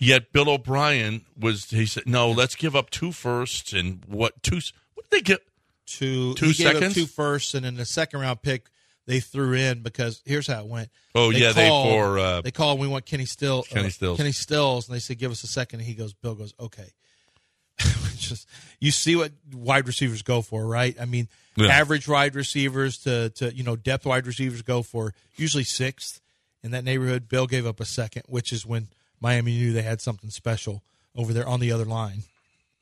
Yet Bill O'Brien was, he said, no, let's give up two firsts and what, two, what did they get? Two, Two he gave up seconds? two firsts, and in the second round pick they threw in because here's how it went. Oh, yeah, they called- for, uh, they called. We want Kenny Still, Kenny uh, Stills. Kenny Stills, and they said, "Give us a second. And he goes, Bill goes, okay. just you see what wide receivers go for, right? I mean, Yeah. average wide receivers to to you know depth wide receivers go for usually sixth in that neighborhood. Bill gave up a second, which is when Miami knew they had something special over there on the other line.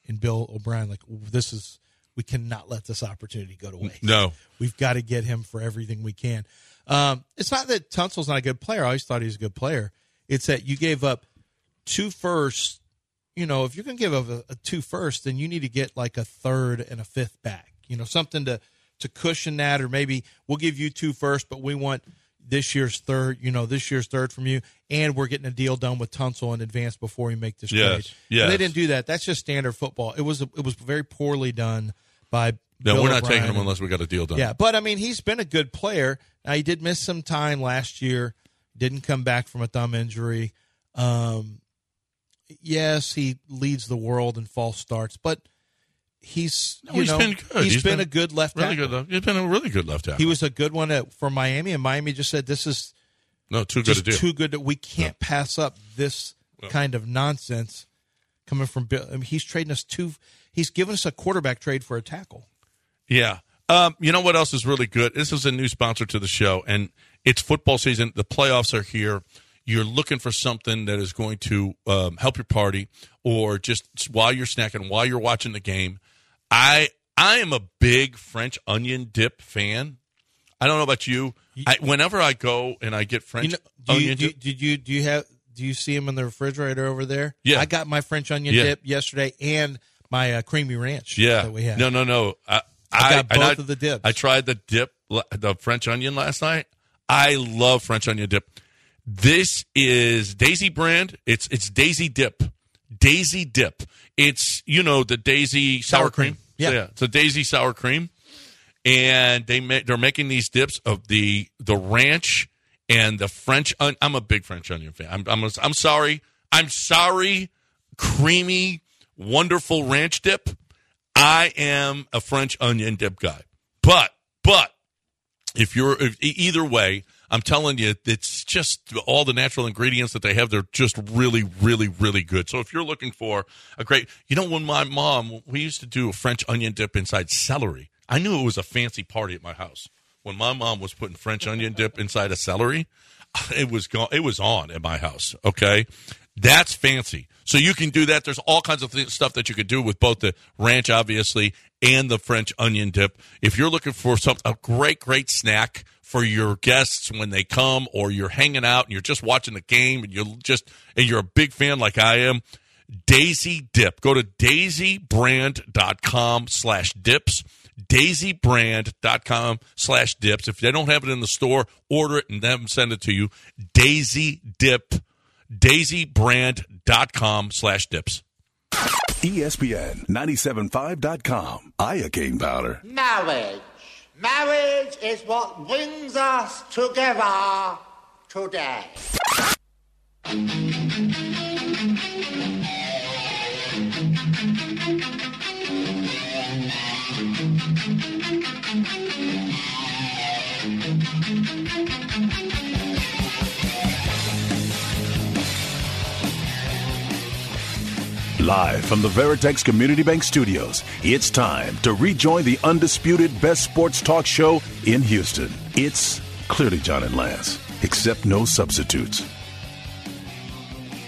And Bill O'Brien, like this is we cannot let this opportunity go to waste. No. We've got to get him for everything we can. Um, it's not that Tunsil's not a good player. I always thought he was a good player. It's that you gave up two firsts. You know, if you're going to give up a, a two first, then you need to get like a third and a fifth back. You know, something to to cushion that, or maybe we'll give you two first, but we want this year's third. You know, this year's third from you, and we're getting a deal done with Tunsil in advance before we make this Yes, trade. yes. And they didn't do that. That's just standard football. It was it was very poorly done by. No, Bill we're not O'Brien taking him and- unless we got a deal done. yeah, but I mean, he's been a good player. Now, he did miss some time last year. Didn't come back from a thumb injury. Um, yes, he leads the world in false starts, but he's No, you he's know been good. he's been, been a good left really tackle. good. Left. He's been a really good left tackle. He was a good one at, for Miami, and Miami just said this is no too good a deal. too good that we can't pass up this kind of nonsense coming from Bill. I mean, he's trading us two. He's given us a quarterback trade for a tackle. Yeah. Um, you know what else is really good? This is a new sponsor to the show, and it's football season. The playoffs are here. You're looking for something that is going to um, help your party, or just while you're snacking, while you're watching the game. I I am a big French onion dip fan. I don't know about you. I, whenever I go and I get French You know, do you, onion do, you- dip, did you do you have do you see them in the refrigerator over there? Yeah. I got my French onion Yeah. dip yesterday and my uh, creamy ranch. yeah, that we had. no, no, no. I, I got both of the dips. I tried the dip, the French onion last night. I love French onion dip. This is Daisy brand. It's it's Daisy dip. Daisy dip. It's you know the Daisy sour, Sour cream. cream. Yeah. it's a Daisy sour cream, and they ma- they're making these dips of the the ranch and the French. On- I'm a big French onion fan. I'm I'm, I'm sorry. I'm sorry. Creamy, wonderful ranch dip. I am a French onion dip guy, but but if you're if, either way, I'm telling you, it's just all the natural ingredients that they have. They're just really, really, really good. So if you're looking for a great, you know, when my mom, we used to do a French onion dip inside celery. I knew it was a fancy party at my house when my mom was putting French onion dip inside a celery. It was gone. It was on at my house. Okay, that's fancy. So you can do that. There's all kinds of th- stuff that you could do with both the ranch, obviously, and the French onion dip. If you're looking for some a great, great snack for your guests when they come, or you're hanging out and you're just watching the game and you're just and you're a big fan like I am, Daisy Dip. Go to daisybrand.com slash dips. Daisybrand.com slash dips. If they don't have it in the store, order it and then send it to you. Daisy Dip. Daisybrand.com slash dips. ESPN 975.com. Iocane powder. Marriage. Marriage is what brings us together today. Live from the Veritex Community Bank Studios, it's time to rejoin the undisputed best sports talk show in Houston. It's clearly John and Lance, except no substitutes.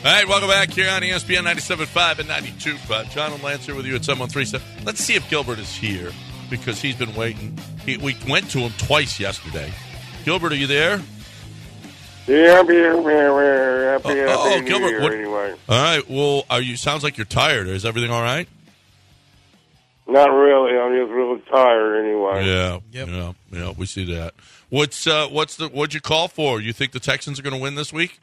All right, welcome back here on ESPN 97.5 and 92.5. John and Lance here with you at 7137. Let's see if Gilbert is here because he's been waiting. He, we went to him twice yesterday. Gilbert, are you there? Yeah, happy, happy, happy, Oh, oh, happy New Gilbert, what- anyway. All right. Well, are you? Sounds like you're tired. Is everything all right? Not really. I'm just really tired anyway. Yeah. Yeah. Yeah. We see that. What's uh, what's the what'd you call for? You think the Texans are going to win this week?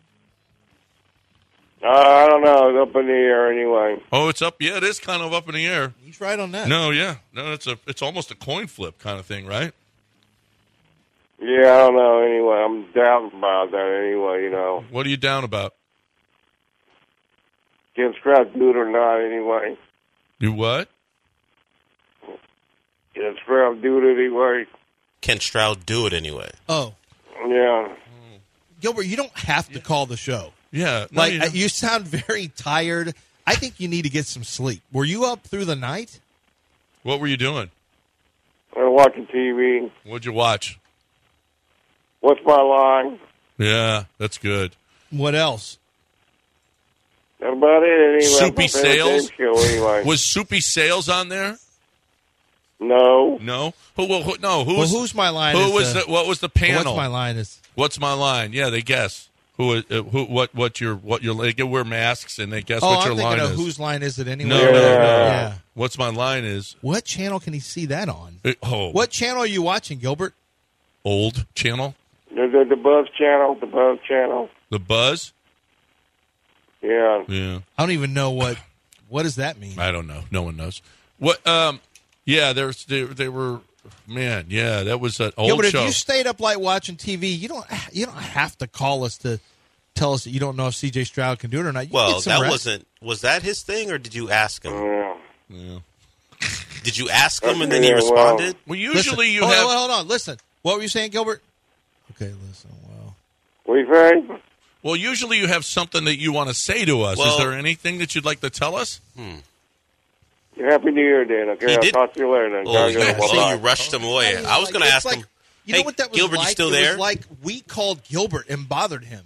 Uh, I don't know. It's up in the air anyway. Oh, it's up. Yeah, it is kind of up in the air. He's right on that. No, yeah, no, it's a it's almost a coin flip kind of thing, right? Yeah, I don't know anyway. I'm doubting about that anyway, you know. What are you down about? Can Stroud do it or not anyway? You what? Can Stroud do it anyway? Can Stroud do it anyway? Oh, Yeah. Gilbert, you don't have to call the show. Yeah, no, like you you sound very tired. I think you need to get some sleep. Were you up through the night? What were you doing? I'm watching TV. What'd you watch? What's my line? Yeah, that's good. What else? That's about it. Anyway, Soupy Sales? Show, anyway. Was Soupy Sales on there? no. No. Who? Who? who no. Who Well, who's my line? who is was the, the? What was the panel? What's my line? Is What's my line? Yeah, they guess. Who? is- Uh, who? What? What your? What your? They get wear masks and they guess oh, what I'm your thinking line of is. whose line is it anyway? no, no, no. Yeah. What's my line is? What channel can he see that on? Uh, oh, What channel are you watching, Gilbert? old channel? The, the, the Buzz channel. The Buzz channel. The Buzz? Yeah. Yeah, I don't even know what. What does that mean? I don't know. No one knows. What? Um. Yeah, there's they, they were. Man, yeah, that was an old Gilbert, show. if you stayed up late watching TV, you don't. You don't have to call us to tell us that you don't know if C.J. Stroud can do it or not. You Well, that rest. wasn't. Was that his thing, or did you ask him? Yeah. yeah. Did you ask him and then he Yeah, well- responded? Well, Listen, usually you hold have. On, hold on, listen. What were you saying, Gilbert? Okay, listen. Well, What do you? Well, usually you have something that you want to say to us. Well- Is there anything that you'd like to tell us? Hmm. Happy New Year, Dan. Okay, He I'll did- talk to you later. Then. Oh, Gotta you, go. so Bye-bye. you rushed him away. mean, I was like, going to it's ask like- him. You hey, what that was Gilbert, like? you still it there? was like we called Gilbert and bothered him.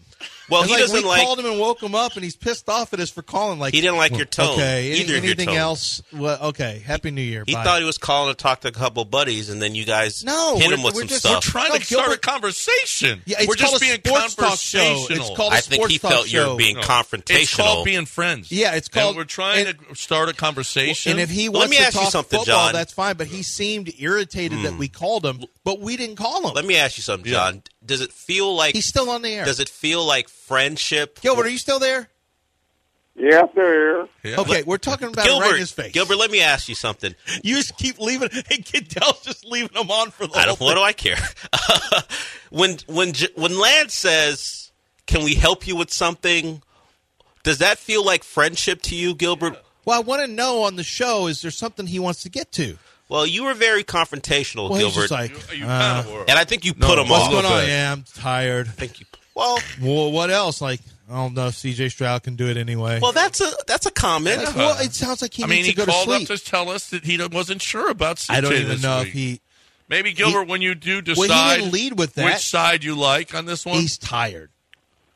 Well, It's he like doesn't we like. called him and woke him up, and he's pissed off at us for calling. Like He didn't like your tone. Okay, any- either of your anything tones. else? Well, okay. Happy New Year. He Bye. thought he was calling to talk to a couple buddies, and then you guys No, hit him with some just- We're trying No, to start a conversation. Yeah, it's We're just called a being sports talk show. conversational. It's called a I think he talk felt you show. were being No. confrontational. It's called being friends. Yeah, it's And we're trying and- to start a conversation. And if he Let wants me to ask you talk something, football, John. that's fine. But he seemed irritated that hmm. we called him, but we didn't call him. Let me ask you something, John. Does it feel like He's still on the air. Does it feel like friendship? Gilbert, are you still there? Yeah, I'm still here. Yeah. Okay, we're talking about it Gilbert, right in his face. Gilbert, let me ask you something. you just keep leaving. Hey, Goodell's just leaving him on for the I don't. whole What do I care? when when when Lance says, "Can we help you with something?" Does that feel like friendship to you, Gilbert? Well, I want to know on the show is there something he wants to get to? Well, you were very confrontational, Well, Gilbert, just like, You, you uh, kind and I think you No, put him what's off. what's going on? Yeah, I'm tired. Thank you. Well, Well, what else? Like, I don't know if C.J. Stroud can do it anyway. well, that's a that's a comment. Like, well, it sounds like he I mean, needs he to go to called sleep. up to tell us that he wasn't sure about CJ I don't even this know week. if he Maybe Gilbert, when you do Well, he decide didn't lead with that. which side you like on this one. he's tired.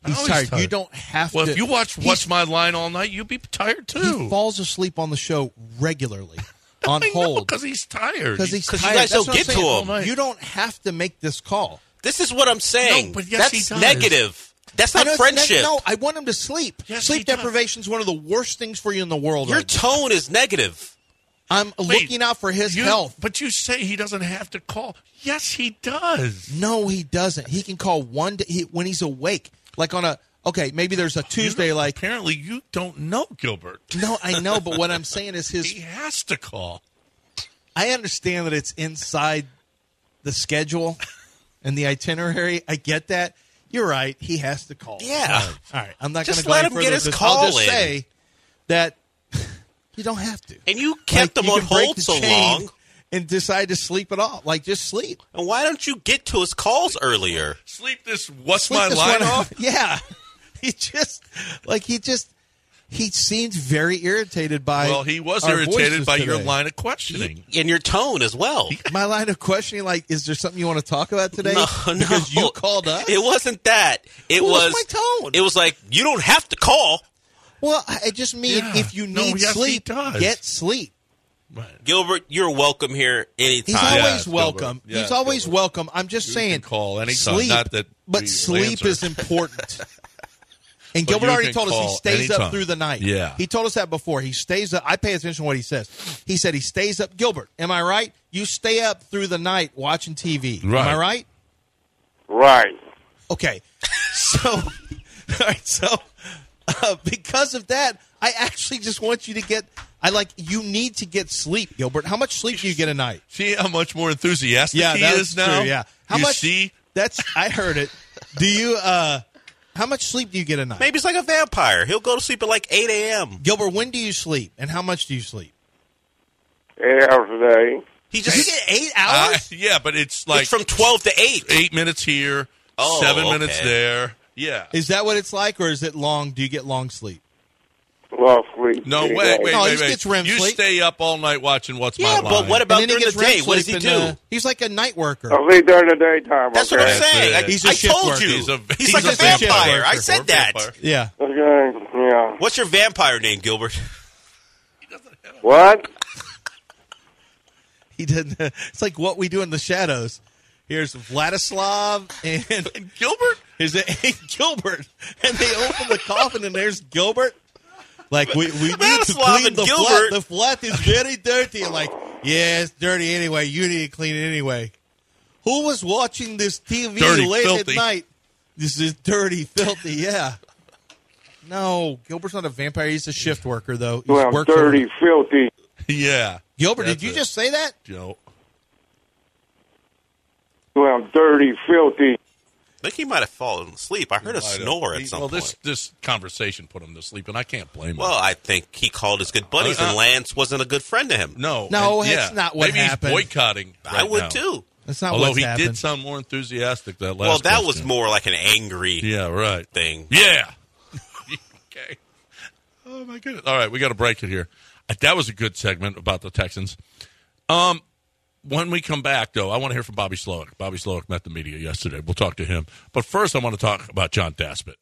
He's he's tired. tired. You don't have well, to. Well, if you watch he's- What's My Line all night, you'd be tired too. he falls asleep on the show regularly on hold because he's tired. because he's 'Cause you tired. guys That's don't get to him. You don't have to make this call. This is what I'm saying. No, but yes, that's he does. negative. That's not know it's neg- friendship. No, I want him to sleep. Yes, sleep deprivation is one of the worst things for you in the world. Your right now. tone is negative. I'm looking out for his You- health. But you say he doesn't have to call. Yes, he does. No, he doesn't. He can call one day he, when he's awake. Like on a okay, maybe there's a Tuesday. You- Like apparently you don't know Gilbert. no, I know, but what I'm saying is his. He has to call. I understand that it's inside the schedule and the itinerary. I get that. You're right. He has to call. Yeah. All right. I'm not going to go let him get his this. call I'll just in. say that you don't have to. And you kept Like, him you on hold the so long. and decide to sleep it off. Like just sleep. And why don't you get to his calls earlier? Sleep this. What's Sleep my this line one off? Yeah. He just like he just he seems very irritated by. Well, he was our irritated voices by your line of questioning. And your tone as well. My line of questioning, like, is there something you want to talk about today? No, because no. you called us. It wasn't that. It What was was my tone? It was like you don't have to call. Well, I I just mean Yeah. if you No, need yes, sleep, get sleep. Gilbert, you're welcome here anytime. He's always Yes, welcome. Gilbert. He's always Gilbert. welcome. I'm just You saying, can call anytime, Sleep, not that but sleep answer. is important. And But Gilbert already told us he call stays up through the night. Yeah. he told us that before. He stays up. I pay attention to what he says. He said he stays up. Gilbert, am I right? You stay up through the night watching TV. Am I Right. right? Right. Okay. So, all right. So, uh, because of that, I actually just want you to get. I like you need to get sleep, Gilbert. How much sleep do you get a night? See how much more enthusiastic Yeah, he that's is now. true. Yeah. How you much? see? That's I heard it. Do you? uh How much sleep do you get a night? Maybe it's like a vampire. He'll go to sleep at like 8 a.m. Gilbert, when do you sleep, and how much do you sleep? Eight hours a day. He You just get eight Uh, hours. yeah, but it's like it's from 12 to 8. eight minutes here, Oh, seven okay. minutes there. Yeah. is that what it's like, or is it long? Do you get long sleep? Well, sleep. No, anyway. wait, wait, No, he wait, wait. gets REM You sleep. stay up all night watching What's Yeah, My but what about And then he during gets the day? REM What does he sleep do? and, uh, he's like a night worker. I sleep during the daytime. That's okay? what I'm saying. I, He's a I shift told worker. you. He's a- He's, he's like a a shift vampire. worker. I said that. vampire. Yeah. Okay, yeah. What's your vampire name, Gilbert? What? He didn't. It's like what we do in the shadows. Here's Vladislav and Gilbert? Is it Gilbert? And they open the coffin and there's Gilbert. Like we, we need to clean the Gilbert. flat. The flat is very dirty. Like, yeah, it's dirty anyway. You need to clean it anyway. Who was watching this TV Dirty, late filthy. at night? This is dirty, filthy. Yeah. No, Gilbert's not a vampire. He's a shift worker, though. He's Well, worked dirty, over- filthy. Yeah. Gilbert, That's did you it. just say that? Joe. Well, dirty, filthy. I think he might have fallen asleep. I heard a I don't- snore at he- some well, point. this this conversation put him to sleep, and I can't blame him. Well, I think he called his good buddies, Uh, uh, and Lance wasn't a good friend to him. no, No, and- that's yeah. not what Maybe happened. he's boycotting. I would now. too. That's not what happened. Although what's he happened. did sound more enthusiastic that last. Well, that was more like an angry Yeah, right. thing. Yeah. okay. Oh my goodness. All right, we got to break it here. Uh, That was a good segment about the Texans. Um, when we come back, though, I want to hear from Bobby Slowik. Bobby Slowik met the media yesterday. We'll talk to him. But first, I want to talk about John Daspit.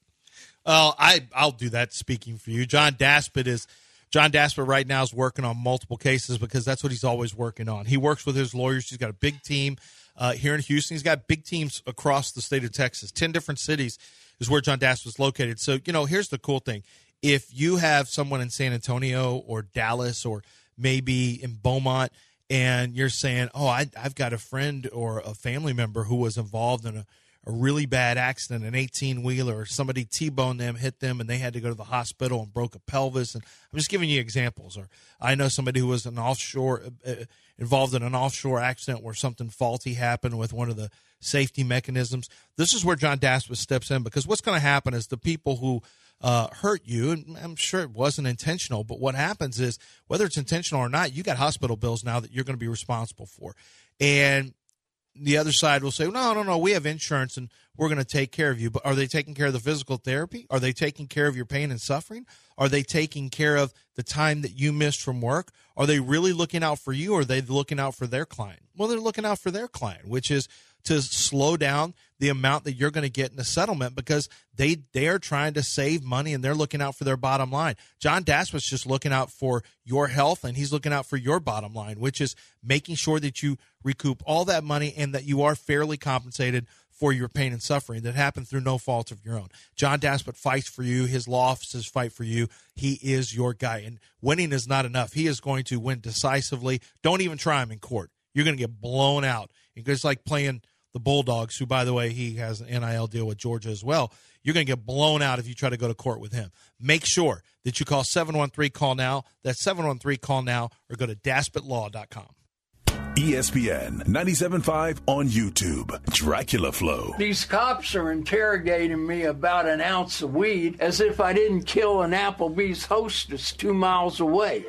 Oh, I I'll do that. Speaking for you, John Daspit is John Daspit right now is working on multiple cases because that's what he's always working on. He works with his lawyers. He's got a big team uh, here in Houston. He's got big teams across the state of Texas. Ten different cities is where John Daspit is located. So you know, here's the cool thing: if you have someone in San Antonio or Dallas or maybe in Beaumont. And you're saying, "Oh, I, I've got a friend or a family member who was involved in a, a really bad accident, an 18 wheeler, somebody T-boned them, hit them, and they had to go to the hospital and broke a pelvis. And I'm just giving you examples. Or I know somebody who was an offshore uh, involved in an offshore accident where something faulty happened with one of the safety mechanisms. This is where John Daspit steps in because what's going to happen is the people who uh, hurt you, and I'm sure it wasn't intentional, but what happens is whether it's intentional or not, you got hospital bills now that you're going to be responsible for, and the other side will say, no, no, no, we have insurance and we're going to take care of you. But are they taking care of the physical therapy? Are they taking care of your pain and suffering? Are they taking care of the time that you missed from work? Are they really looking out for you or are they looking out for their client? Well, they're looking out for their client, which is to slow down the amount that you're going to get in a settlement because they they are trying to save money and they're looking out for their bottom line. John Daspit's just looking out for your health and he's looking out for your bottom line, which is making sure that you recoup all that money and that you are fairly compensated for your pain and suffering that happened through no fault of your own. John Daspit fights for you. His law offices fight for you. He is your guy. And winning is not enough. He is going to win decisively. Don't even try him in court. You're going to get blown out. It's like playing the Bulldogs, who, by the way, he has an NIL deal with Georgia as well. You're going to get blown out if you try to go to court with him. Make sure that you call 713 Call Now. That's 713 Call Now or go to daspitlaw.com. ESPN 97.5 on YouTube. Dracula Flow. These cops are interrogating me about an ounce of weed as if I didn't kill an Applebee's hostess two miles away.